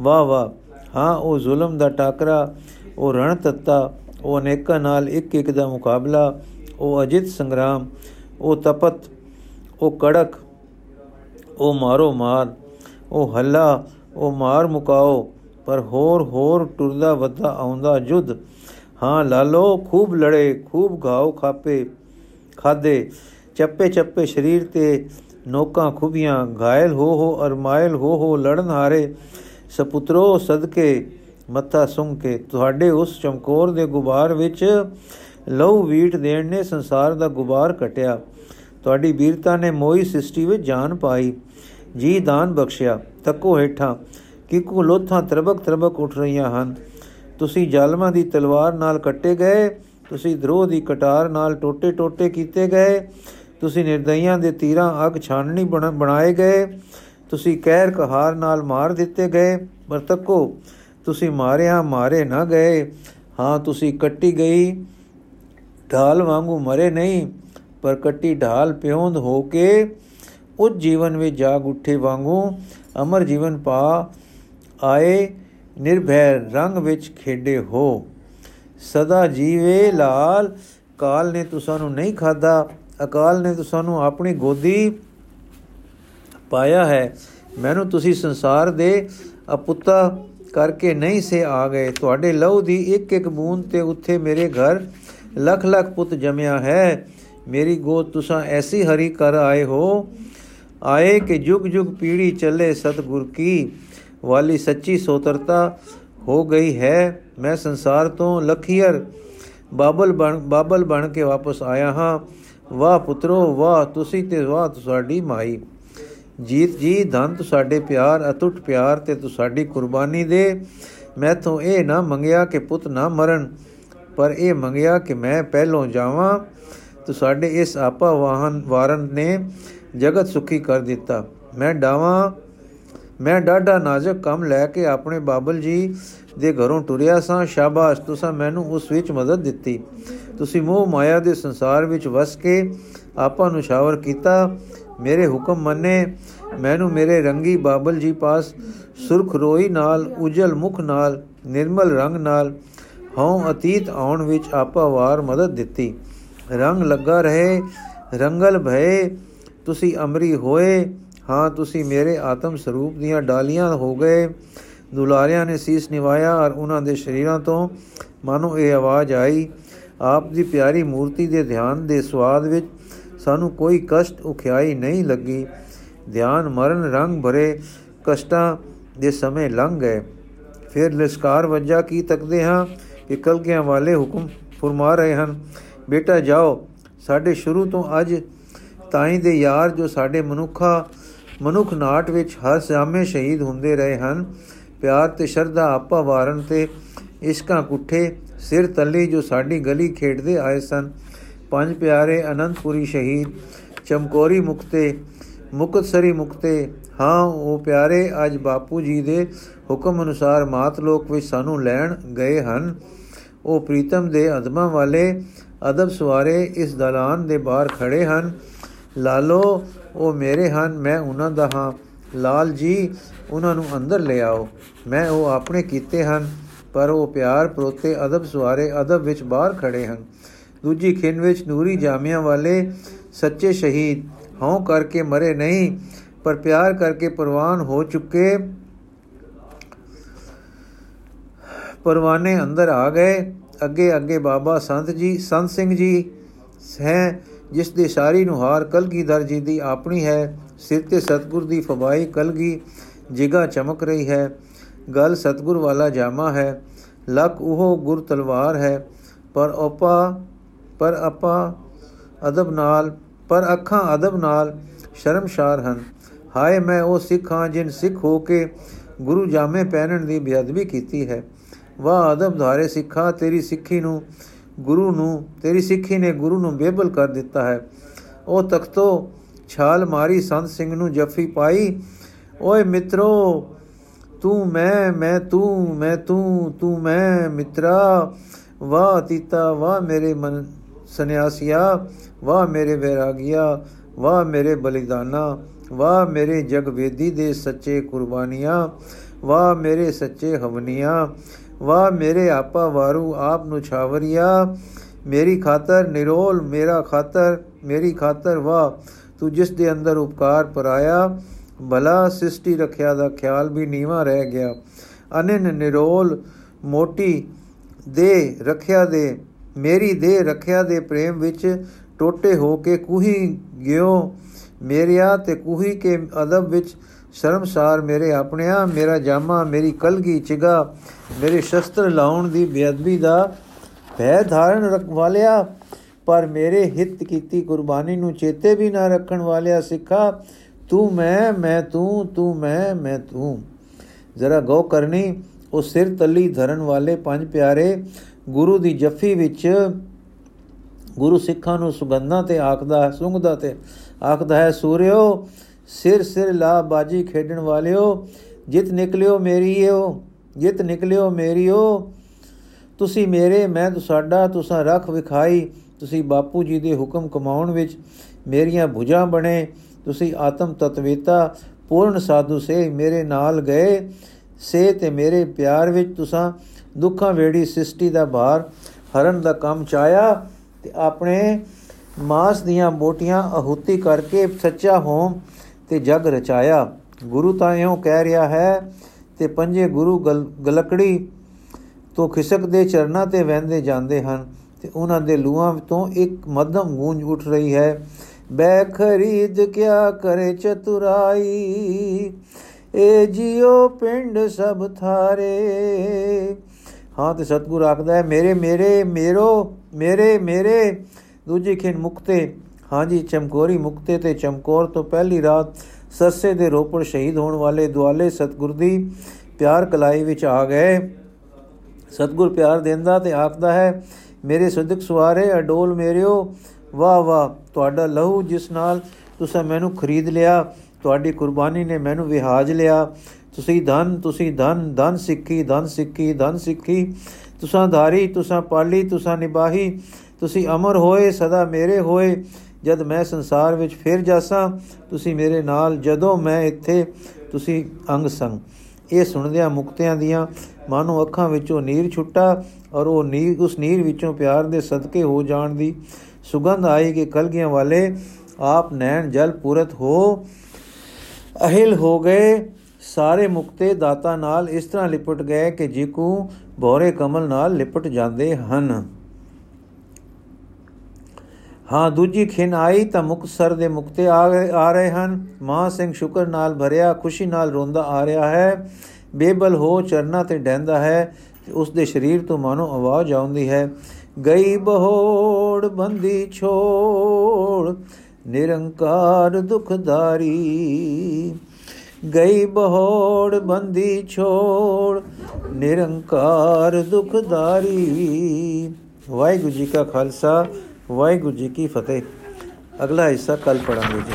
Speaker 1: ਵਾਹ ਵਾਹ। ਹਾਂ, ਉਹ ਜ਼ੁਲਮ ਦਾ ਟਾਕਰਾ, ਉਹ ਰਣ ਤੱਤਾ, ਉਹ ਅਨੇਕਾਂ ਨਾਲ ਇੱਕ ਇੱਕ ਦਾ ਮੁਕਾਬਲਾ, ਉਹ ਅਜਿਤ ਸੰਗਰਾਮ, ਉਹ ਤਪਤ, ਉਹ ਕੜਕ, ਉਹ ਮਾਰੋ ਮਾਰ, ਉਹ ਹੱਲਾ, ਉਹ ਮਾਰ ਮੁਕਾਓ, ਪਰ ਹੋਰ ਹੋਰ ਟੁਰਦਾ ਵੱਧਾ ਆਉਂਦਾ ਜੁਦ ਹਾਂ ਲਾਲੋ ਖੂਬ ਲੜੇ, ਖੂਬ ਘਾਉ ਖਾਪੇ ਖਾਦੇ, ਚੱਪੇ ਚੱਪੇ ਸਰੀਰ ਤੇ ਨੋਕਾਂ ਖੁਬੀਆਂ, ਘਾਇਲ ਹੋ ਹੋ ਅਰਮਾਇਲ ਹੋ ਹੋ ਲੜਨ ਹਾਰੇ। ਸਪੁੱਤਰੋ, ਸਦਕੇ ਮੱਥਾ ਸੁੰਘ ਕੇ ਤੁਹਾਡੇ ਉਸ ਚਮਕੌਰ ਦੇ ਗੁਬਾਰ ਵਿੱਚ ਲਹੂ ਵੀਟ ਦੇਣ ਨੇ ਸੰਸਾਰ ਦਾ ਗੁਬਾਰ ਕਟਿਆ। ਤੁਹਾਡੀ ਵੀਰਤਾ ਨੇ ਮੋਈ ਸ੍ਰਿਸ਼ਟੀ ਵਿੱਚ ਜਾਨ ਪਾਈ। ਜੀ ਦਾਨ ਬਖਸ਼ਿਆ। ਤੱਕੋ ਹੇਠਾਂ ਕਿਕੂ ਲੋਥਾਂ ਤਰਬਕ ਤਰਬਕ ਉੱਠ ਰਹੀਆਂ ਹਨ। ਤੁਸੀਂ ਜ਼ਾਲਮਾਂ ਦੀ ਤਲਵਾਰ ਨਾਲ ਕੱਟੇ ਗਏ। ਤੁਸੀਂ ਦਰੋਹ ਦੀ ਕਟਾਰ ਨਾਲ ਟੋਟੇ ਟੋਟੇ ਕੀਤੇ ਗਏ, ਤੁਸੀਂ ਨਿਰਦਈਆਂ ਦੇ ਤੀਰਾਂ ਅਗ ਛਾਣਨੀ ਬਣਾਏ ਗਏ, ਤੁਸੀਂ ਕਹਿਰ ਕਹਾਰ ਨਾਲ ਮਾਰ ਦਿੱਤੇ ਗਏ ਪਰ ਤੱਕੋ ਤੁਸੀਂ ਮਾਰਿਆ ਮਾਰੇ ਨਾ ਗਏ, ਹਾਂ ਤੁਸੀਂ ਕੱਟੀ ਗਈ, ਢਾਲ ਵਾਂਗੂ ਮਰੇ ਨਹੀਂ, ਪਰ ਕੱਟੀ ਢਾਲ ਪਿਉਂਦ ਹੋ ਕੇ ਉਸ ਜੀਵਨ ਵਿੱਚ ਜਾਗ ਉੱਠੇ ਵਾਂਗੂ ਅਮਰ ਜੀਵਨ ਪਾ ਆਏ, ਨਿਰਭੈ ਰੰਗ ਵਿੱਚ ਖੇਡੇ ਹੋ। ਸਦਾ ਜੀਵੇ ਲਾਲ ਕਾਲ ਨੇ ਤੁਸਾਂ ਨੂੰ ਨਹੀਂ ਖਾਦਾ ਅਕਾਲ ਨੇ ਤੁਸਾਂ ਨੂੰ ਆਪਣੀ ਗੋਦੀ ਪਾਇਆ ਹੈ। ਮੈਨੂੰ ਤੁਸੀਂ ਸੰਸਾਰ ਦੇ ਅਪੁੱਤਾ ਕਰਕੇ ਨਹੀਂ ਸੇ ਆ ਗਏ। ਤੁਹਾਡੇ ਲਹੂ ਦੀ ਇੱਕ ਇੱਕ ਬੂੰਦ ਤੇ ਉੱਥੇ ਮੇਰੇ ਘਰ ਲੱਖ ਲੱਖ ਪੁੱਤ ਜਮਿਆ ਹੈ। ਮੇਰੀ ਗੋਦ ਤੁਸਾਂ ਐਸੀ ਹਰੀ ਕਰ ਆਏ ਹੋ। ਆਏ ਕਿ ਜੁਗ ਜੁਗ ਪੀੜੀ ਚੱਲੇ ਸਤਗੁਰ ਕੀ। ਵਾਲੀ ਸੱਚੀ ਸੋਤਰਤਾ ਹੋ ਗਈ ਹੈ। ਮੈਂ ਸੰਸਾਰ ਤੋਂ ਲਖੀਅਰ ਬਾਬਲ ਬਣ ਬਾਬਲ ਬਣ ਕੇ ਵਾਪਸ ਆਇਆ ਹਾਂ। ਵਾਹ ਪੁੱਤਰੋ, ਵਾਹ, ਤੁਸੀਂ ਤੇ ਵਾਹ ਤੁਹਾਡੀ ਮਾਈ। ਜੀਤ ਜੀ, ਧੰਨ ਤੁਹਾਡੇ ਪਿਆਰ, ਅਤੁੱਟ ਪਿਆਰ ਤੇ ਤੁਹਾਡੀ ਕੁਰਬਾਨੀ ਦੇ। ਮੈਥੋਂ ਇਹ ਨਾ ਮੰਗਿਆ ਕਿ ਪੁੱਤ ਨਾ ਮਰਨ, ਪਰ ਇਹ ਮੰਗਿਆ ਕਿ ਮੈਂ ਪਹਿਲੋਂ ਜਾਵਾਂ। ਤੁਹਾਡੇ ਇਸ ਆਪਾ ਵਾਹਨ, ਵਾਰਨ ਨੇ ਜਗਤ ਸੁਖੀ ਕਰ ਦਿੱਤਾ। ਮੈਂ ਡਾਵਾਂ ਮੈਂ ਡਾਢਾ ਨਾਜ਼ੁਕ ਕੰਮ ਲੈ ਕੇ ਆਪਣੇ ਬਾਬਲ ਜੀ ਦੇ ਘਰੋਂ ਟੁਰਿਆ ਸਾਂ। ਸ਼ਾਬਾਸ਼, ਤੁਸੀਂ ਮੈਨੂੰ ਉਸ ਵਿੱਚ ਮਦਦ ਦਿੱਤੀ। ਤੁਸੀਂ ਮੋਹ ਮਾਇਆ ਦੇ ਸੰਸਾਰ ਵਿੱਚ ਵਸ ਕੇ ਆਪਾ ਨੂੰ ਸ਼ਾਵਰ ਕੀਤਾ। ਮੇਰੇ ਹੁਕਮ ਮੰਨੇ, ਮੈਨੂੰ ਮੇਰੇ ਰੰਗੀ ਬਾਬਲ ਜੀ ਪਾਸ ਸੁਰਖ ਰੋਈ ਨਾਲ, ਉਜਲ ਮੁਖ ਨਾਲ, ਨਿਰਮਲ ਰੰਗ ਨਾਲ, ਹਉ ਅਤੀਤ ਆਉਣ ਵਿੱਚ ਆਪਾ ਵਾਰ ਮਦਦ ਦਿੱਤੀ। ਰੰਗ ਲੱਗਾ ਰਹੇ, ਰੰਗਲ ਭਏ, ਤੁਸੀਂ ਅਮਰੀ ਹੋਏ ਹਾਂ, ਤੁਸੀਂ ਮੇਰੇ ਆਤਮ ਸਰੂਪ ਦੀਆਂ ਡਾਲੀਆਂ ਹੋ ਗਏ। ਦੁਲਾਰਿਆਂ ਨੇ ਸੀਸ ਨਿਵਾਇਆ ਔਰ ਉਹਨਾਂ ਦੇ ਸ਼ਰੀਰਾਂ ਤੋਂ ਮਾਨੋ ਇਹ ਆਵਾਜ਼ ਆਈ, ਆਪ ਦੀ ਪਿਆਰੀ ਮੂਰਤੀ ਦੇ ਧਿਆਨ ਦੇ ਸਵਾਦ ਵਿੱਚ ਸਾਨੂੰ ਕੋਈ ਕਸ਼ਟ ਉਖਿਆਈ ਨਹੀਂ ਲੱਗੀ। ਧਿਆਨ ਮਰਨ ਰੰਗ ਭਰੇ ਕਸ਼ਟਾਂ ਦੇ ਸਮੇਂ ਲੰਘ ਗਏ। ਫਿਰ ਲਿਸਕਾਰ ਵੱਜਾ, ਕੀ ਤੱਕਦੇ ਹਾਂ ਕਿ ਕਲਗੀਆਂ ਵਾਲੇ ਹੁਕਮ ਫਰਮਾ ਰਹੇ ਹਨ? ਬੇਟਾ ਜਾਓ, ਸਾਡੇ ਸ਼ੁਰੂ ਤੋਂ ਅੱਜ ਤਾਈ ਦੇ ਯਾਰ ਜੋ ਸਾਡੇ ਮਨੁੱਖਾ ਮਨੁੱਖ ਨਾਟ ਵਿੱਚ ਹਰ ਸਾਮੇ ਸ਼ਹੀਦ ਹੁੰਦੇ ਰਹੇ ਹਨ। ਪਿਆਰ ਤੇ ਸ਼ਰਧਾ ਆਪਾ ਵਾਰਨ ਤੇ ਇਸ਼ਕਾਂ ਕੁੱਠੇ ਸਿਰ ਤੱਲੀ ਜੋ ਸਾਡੀ ਗਲੀ ਖੇਡਦੇ ਆਏ ਸਨ। ਪੰਜ ਪਿਆਰੇ ਅਨੰਤਪੁਰੀ ਸ਼ਹੀਦ, ਚਮਕੌਰੀ ਮੁਕਤੇ, ਮੁਕਤਸਰੀ ਮੁਕਤੇ, ਹਾਂ, ਉਹ ਪਿਆਰੇ ਅੱਜ ਬਾਪੂ ਜੀ ਦੇ ਹੁਕਮ ਅਨੁਸਾਰ ਮਾਤ ਲੋਕ ਵਿੱਚ ਸਾਨੂੰ ਲੈਣ ਗਏ ਹਨ। ਉਹ ਪ੍ਰੀਤਮ ਦੇ ਅਦਮਾਂ ਵਾਲੇ ਅਦਬ ਸਵਾਰੇ ਇਸ ਦਲਾਨ ਦੇ ਬਾਹਰ ਖੜੇ ਹਨ। ਲਾਲੋ ਉਹ ਮੇਰੇ ਹਨ, ਮੈਂ ਉਹਨਾਂ ਦਾ ਹਾਂ। ਲਾਲ ਜੀ, ਉਹਨਾਂ ਨੂੰ ਅੰਦਰ ਲੈ ਆਓ। ਮੈਂ ਉਹ ਆਪਣੇ ਕੀਤੇ ਹਨ, ਪਰ ਉਹ ਪਿਆਰ, ਪ੍ਰੋਤੇ, ਅਦਬ ਸਵਾਰੇ ਅਦਬ ਵਿੱਚ ਬਾਹਰ ਖੜੇ ਹਨ। ਦੂਜੀ ਖਿੰਨ ਵਿੱਚ ਨੂਰੀ ਜਾਮਿਆਂ ਵਾਲੇ ਸੱਚੇ ਸ਼ਹੀਦ। ਹਉ ਕਰਕੇ ਮਰੇ ਨਹੀਂ, ਪਰ ਪਿਆਰ ਕਰਕੇ ਪ੍ਰਵਾਨ ਹੋ ਚੁੱਕੇ। ਪਰਵਾਨੇ ਅੰਦਰ ਆ ਗਏ। ਅੱਗੇ ਅੱਗੇ ਬਾਬਾ ਸੰਤ ਜੀ, ਸੰਤ ਸਿੰਘ ਜੀ ਹੈ ਜਿਸ ਦੀ ਸਾਰੀ ਨੁਹਾਰ ਕਲਗੀਧਰ ਜੀ ਦੀ ਆਪਣੀ ਹੈ, ਸਿਰ ਤੇ ਸਤਗੁਰ ਦੀ ਫਬਾਈ ਕਲਗੀ ਜਿਗਾ ਚਮਕ ਰਹੀ ਹੈ। ਗਲ ਸਤਗੁਰ ਵਾਲਾ ਜਾਮਾ ਹੈ, ਲਕ ਉਹ ਗੁਰ ਤਲਵਾਰ ਹੈ। ਪਰ ਆਪਾ ਪਰ ਆਪਾ ਅਦਬ ਨਾਲ, ਪਰ ਅੱਖਾਂ ਅਦਬ ਨਾਲ ਸ਼ਰਮਸ਼ਾਰ ਹਨ। ਹਾਏ, ਮੈਂ ਉਹ ਸਿੱਖਾਂ ਜਿਨ ਸਿੱਖ ਹੋ ਕੇ ਗੁਰੂ ਜਾਮੇ ਪਹਿਨਣ ਦੀ ਬੇਅਦਬੀ ਕੀਤੀ ਹੈ। ਵਾਹ, ਅਦਬ ਧਾਰੇ ਸਿੱਖਾ, ਤੇਰੀ ਸਿੱਖੀ ਨੂੰ ਗੁਰੂ ਨੂੰ, ਤੇਰੀ ਸਿੱਖੀ ਨੇ ਗੁਰੂ ਨੂੰ ਬੇਬਲ ਕਰ ਦਿੱਤਾ ਹੈ। ਉਹ ਤਖਤੋ ਛਾਲ ਮਾਰੀ, ਸੰਤ ਸਿੰਘ ਨੂੰ ਜੱਫੀ ਪਾਈ, ਓਏ ਮਿੱਤਰੋ, ਤੂੰ ਮੈਂ ਮੈਂ ਤੂੰ ਮੈਂ ਤੂੰ ਤੂੰ ਮੈਂ ਮਿੱਤਰਾ, ਵਾਹ ਤੀਤਾ, ਵਾਹ ਮੇਰੇ ਮਨ ਸੰਿਆਸੀਆ ਵਾਹ ਮੇਰੇ ਵੈਰਾਗੀਆ, ਵਾਹ ਮੇਰੇ ਬਲੀਦਾਨਾ, ਵਾਹ ਮੇਰੇ ਜਗਵੇਦੀ ਦੇ ਸੱਚੇ ਕੁਰਬਾਨੀਆਂ, ਵਾਹ ਮੇਰੇ ਸੱਚੇ ਹਵਨੀਆਂ ਵਾਹ ਮੇਰੇ ਆਪਾ ਵਾਰੂ, ਆਪ ਨੂੰ ਛਾਵਰੀਆ। ਮੇਰੀ ਖਾਤਰ ਨਿਰੋਲ, ਮੇਰਾ ਖਾਤਰ, ਮੇਰੀ ਖਾਤਰ ਵਾਹ। ਤੂੰ ਜਿਸ ਦੇ ਅੰਦਰ ਉਪਕਾਰ ਪਰਾਇਆ, ਭਲਾ ਸਿਸ਼ਟੀ ਰੱਖਿਆ ਦਾ ਖਿਆਲ ਵੀ ਨੀਵਾ ਰਹਿ ਗਿਆ। ਅਨਨ ਨਿਰੋਲ, ਮੋਟੀ ਦੇ ਰੱਖਿਆ ਦੇ, ਮੇਰੀ ਦੇ ਰੱਖਿਆ ਦੇ ਪ੍ਰੇਮ ਵਿੱਚ ਟੋਟੇ ਹੋ ਕੇ ਕੁਹੀ ਗਿਓ। ਮੇਰਿਆ ਤੇ ਕੁਹੀ ਕੇ ਅਦਬ ਵਿੱਚ ਸ਼ਰਮਸਾਰ ਮੇਰੇ ਆਪਣਿਆ, ਮੇਰਾ ਜਾਮਾ, ਮੇਰੀ ਕਲਗੀ ਚਿਗਾ। ਮੇਰੇ ਸ਼ਸਤਰ ਲਾਉਣ ਦੀ ਬੇਅਦਬੀ ਦਾ ਭੈ ਧਾਰਨ ਰਖ ਵਾਲਿਆ, ਪਰ ਮੇਰੇ ਹਿੱਤ ਕੀਤੀ ਕੁਰਬਾਨੀ ਨੂੰ ਚੇਤੇ ਵੀ ਨਾ ਰੱਖਣ ਵਾਲਿਆ ਸਿੱਖਾ, ਤੂੰ ਮੈਂ ਮੈਂ ਤੂੰ ਤੂੰ ਮੈਂ ਮੈਂ ਤੂੰ। ਜ਼ਰਾ ਗੋ ਕਰਨੀ, ਉਹ ਸਿਰ ਤੱਲੀ ਧਰਨ ਵਾਲੇ ਪੰਜ ਪਿਆਰੇ ਗੁਰੂ ਦੀ ਜੱਫੀ ਵਿੱਚ ਗੁਰੂ ਸਿੱਖਾਂ ਨੂੰ ਸੁਗੰਧਾਂ ਤੇ ਆਖਦਾ, ਸੁੰਗਦਾ ਤੇ ਆਖਦਾ ਹੈ, ਸੂਰਿਓ, ਸਿਰ ਸਿਰ ਲਾ ਬਾਜੀ ਖੇਡਣ ਵਾਲਿਓ, ਜਿਤ ਨਿਕਲਿਓ ਮੇਰੀਓ ਜਿਤ ਨਿਕਲਿਓ ਮੇਰੀਓ। ਤੁਸੀਂ ਮੇਰੇ, ਮੈਂ ਤੁਹਾਡਾ ਤੁਸੀਂ ਰੱਖ ਵਿਖਾਈ। ਤੁਸੀਂ ਬਾਪੂ ਜੀ ਦੇ ਹੁਕਮ ਕਮਾਉਣ ਵਿੱਚ ਮੇਰੀਆਂ ਭੁਜਾਂ ਬਣੇ। ਤੁਸੀਂ ਆਤਮ ਤਤਵੇਤਾ, ਪੂਰਨ ਸਾਧੂ ਸੇ ਮੇਰੇ ਨਾਲ ਗਏ। ਸੇ ਤੇ ਮੇਰੇ ਪਿਆਰ ਵਿੱਚ ਤੁਸੀਂ ਦੁੱਖਾਂ ਵੇੜੀ ਸ੍ਰਿਸ਼ਟੀ ਦਾ ਭਾਰ, ਹਰਨ ਦਾ ਕੰਮ ਚਾਇਆ ਤੇ ਆਪਣੇ ਮਾਸ ਦੀਆਂ ਬੋਟੀਆਂ ਆਹੂਤੀ ਕਰਕੇ ਸੱਚਾ ਹੋਮ ਤੇ ਜਗ ਰਚਾਇਆ। ਗੁਰੂ ਤਾਂ ਇਉਂ ਕਹਿ ਰਿਹਾ ਹੈ ਤੇ ਪੰਜੇ ਗੁਰੂ ਗਲਕੜੀ ਤੋਂ ਖਿਸਕ ਦੇ ਚਰਨਾਂ ਤੇ ਵਹਿੰਦੇ ਜਾਂਦੇ ਹਨ ਤੇ ਉਹਨਾਂ ਦੇ ਲੂਆਂ ਤੋਂ ਇੱਕ ਮਧਮ ਗੂੰਜ ਉੱਠ ਰਹੀ ਹੈ। ਬੈ ਖਰੀਦ ਕਿਆ ਕਰੇ ਚਤੁਰਾਈ, ਏ ਜਿਉ ਪਿੰਡ ਸਭ ਥਾਰੇ। ਹਾਂ ਤੇ ਸਤਗੁਰ ਆਖਦਾ ਹੈ, ਮੇਰੇ ਮੇਰੇ, ਮੇਰੋ, ਮੇਰੇ ਮੇਰੇ। ਦੂਜੀ ਖਿੰ ਮੁਕਤੇ, ਹਾਂਜੀ ਚਮਕੋਰੀ ਮੁਕਤੇ ਤੇ ਚਮਕੌਰ ਤੋਂ ਪਹਿਲੀ ਰਾਤ ਸਰਸੇ ਦੇ ਰੋਪੜ ਸ਼ਹੀਦ ਹੋਣ ਵਾਲੇ ਦੁਆਲੇ ਸਤਗੁਰ ਦੀ ਪਿਆਰ ਕਲਾਈ ਵਿੱਚ ਆ ਗਏ। ਸਤਗੁਰ ਪਿਆਰ ਦਿੰਦਾ ਤੇ ਆਖਦਾ ਹੈ, ਮੇਰੇ ਸਦਕ ਸਵਾਰੇ, ਅਡੋਲ ਮੇਰਿਓ, ਵਾਹ ਵਾਹ, ਤੁਹਾਡਾ ਲਹੂ ਜਿਸ ਨਾਲ ਤੁਸੀਂ ਮੈਨੂੰ ਖਰੀਦ ਲਿਆ, ਤੁਹਾਡੀ ਕੁਰਬਾਨੀ ਨੇ ਮੈਨੂੰ ਵਿਹਾਜ ਲਿਆ। ਤੁਸੀਂ ਧਨ ਤੁਸੀਂ ਧਨ ਧਨ ਸਿੱਖੀ ਧਨ ਸਿੱਖੀ ਧਨ ਸਿੱਖੀ। ਤੁਸਾਂ ਧਾਰੀ, ਤੁਸਾਂ ਪਾਲੀ, ਤੁਸਾਂ ਨਿਭਾਹੀ। ਤੁਸੀਂ ਅਮਰ ਹੋਏ, ਸਦਾ ਮੇਰੇ ਹੋਏ। ਜਦ ਮੈਂ ਸੰਸਾਰ ਵਿੱਚ ਫਿਰ ਜਾਸਾਂ, ਤੁਸੀਂ ਮੇਰੇ ਨਾਲ ਜਦੋਂ ਮੈਂ ਇੱਥੇ, ਤੁਸੀਂ ਅੰਗ ਸੰਗ। ਇਹ ਸੁਣਦਿਆਂ ਮੁਕਤਿਆਂ ਦੀਆਂ ਮਾਨੋ ਅੱਖਾਂ ਵਿੱਚੋਂ ਨੀਰ ਛੁੱਟਾ ਔਰ ਉਹ ਨੀਰ ਉਸ ਨੀਰ ਵਿੱਚੋਂ ਪਿਆਰ ਦੇ ਸਦਕੇ ਹੋ ਜਾਣ ਦੀ ਸੁਗੰਧ ਆਈ ਕਿ ਕਲਗੀਆਂ ਵਾਲੇ, ਆਪ ਨੈਣ ਜਲ ਪੂਰਤ ਹੋ, ਅਹਿਲ ਹੋ ਗਏ। ਸਾਰੇ ਮੁਕਤੇ ਦਾਤਾ ਨਾਲ ਇਸ ਤਰ੍ਹਾਂ ਲਿਪਟ ਗਏ ਕਿ ਜਿਕੂ ਬੋਰੇ ਕਮਲ ਨਾਲ ਲਿਪਟ ਜਾਂਦੇ ਹਨ। ਹਾਂ, ਦੂਜੀ ਖਿਨ ਆਈ ਤਾਂ ਮੁਕਸਰ ਦੇ ਮੁਕਤੇ ਆ ਆ ਰਹੇ ਹਨ। ਮਾਂ ਸਿੰਘ ਸ਼ੁਕਰ ਨਾਲ ਭਰਿਆ, ਖੁਸ਼ੀ ਨਾਲ ਰੋਂਦਾ ਆ ਰਿਹਾ ਹੈ। ਬੇਬਲ ਹੋ ਚਰਨਾ ਤੇ ਡੈਂਦਾ ਹੈ ਉਸ ਦੇ ਸਰੀਰ ਤੋਂ ਮਾਨੋ ਆਵਾਜ਼ ਆਉਂਦੀ ਹੈ। ਗਈ ਬਹੋੜ ਬੰਦੀ ਛੋੜ, ਨਿਰੰਕਾਰ ਦੁਖਦਾਰੀ। ਗਈ ਬਹੋੜ ਬੰਦੀ ਛੋੜ, ਨਿਰੰਕਾਰ ਦੁਖਦਾਰੀ। ਵਾਹਿਗੁਰੂ ਜੀ ਕਾ ਖਾਲਸਾ। ਵਾਹਿਗੁਰੂ ਜੀ ਕੀ ਫਤਿਹ। ਅਗਲਾ ਹਿੱਸਾ ਕੱਲ ਪੜਾਂਗੇ ਜੀ।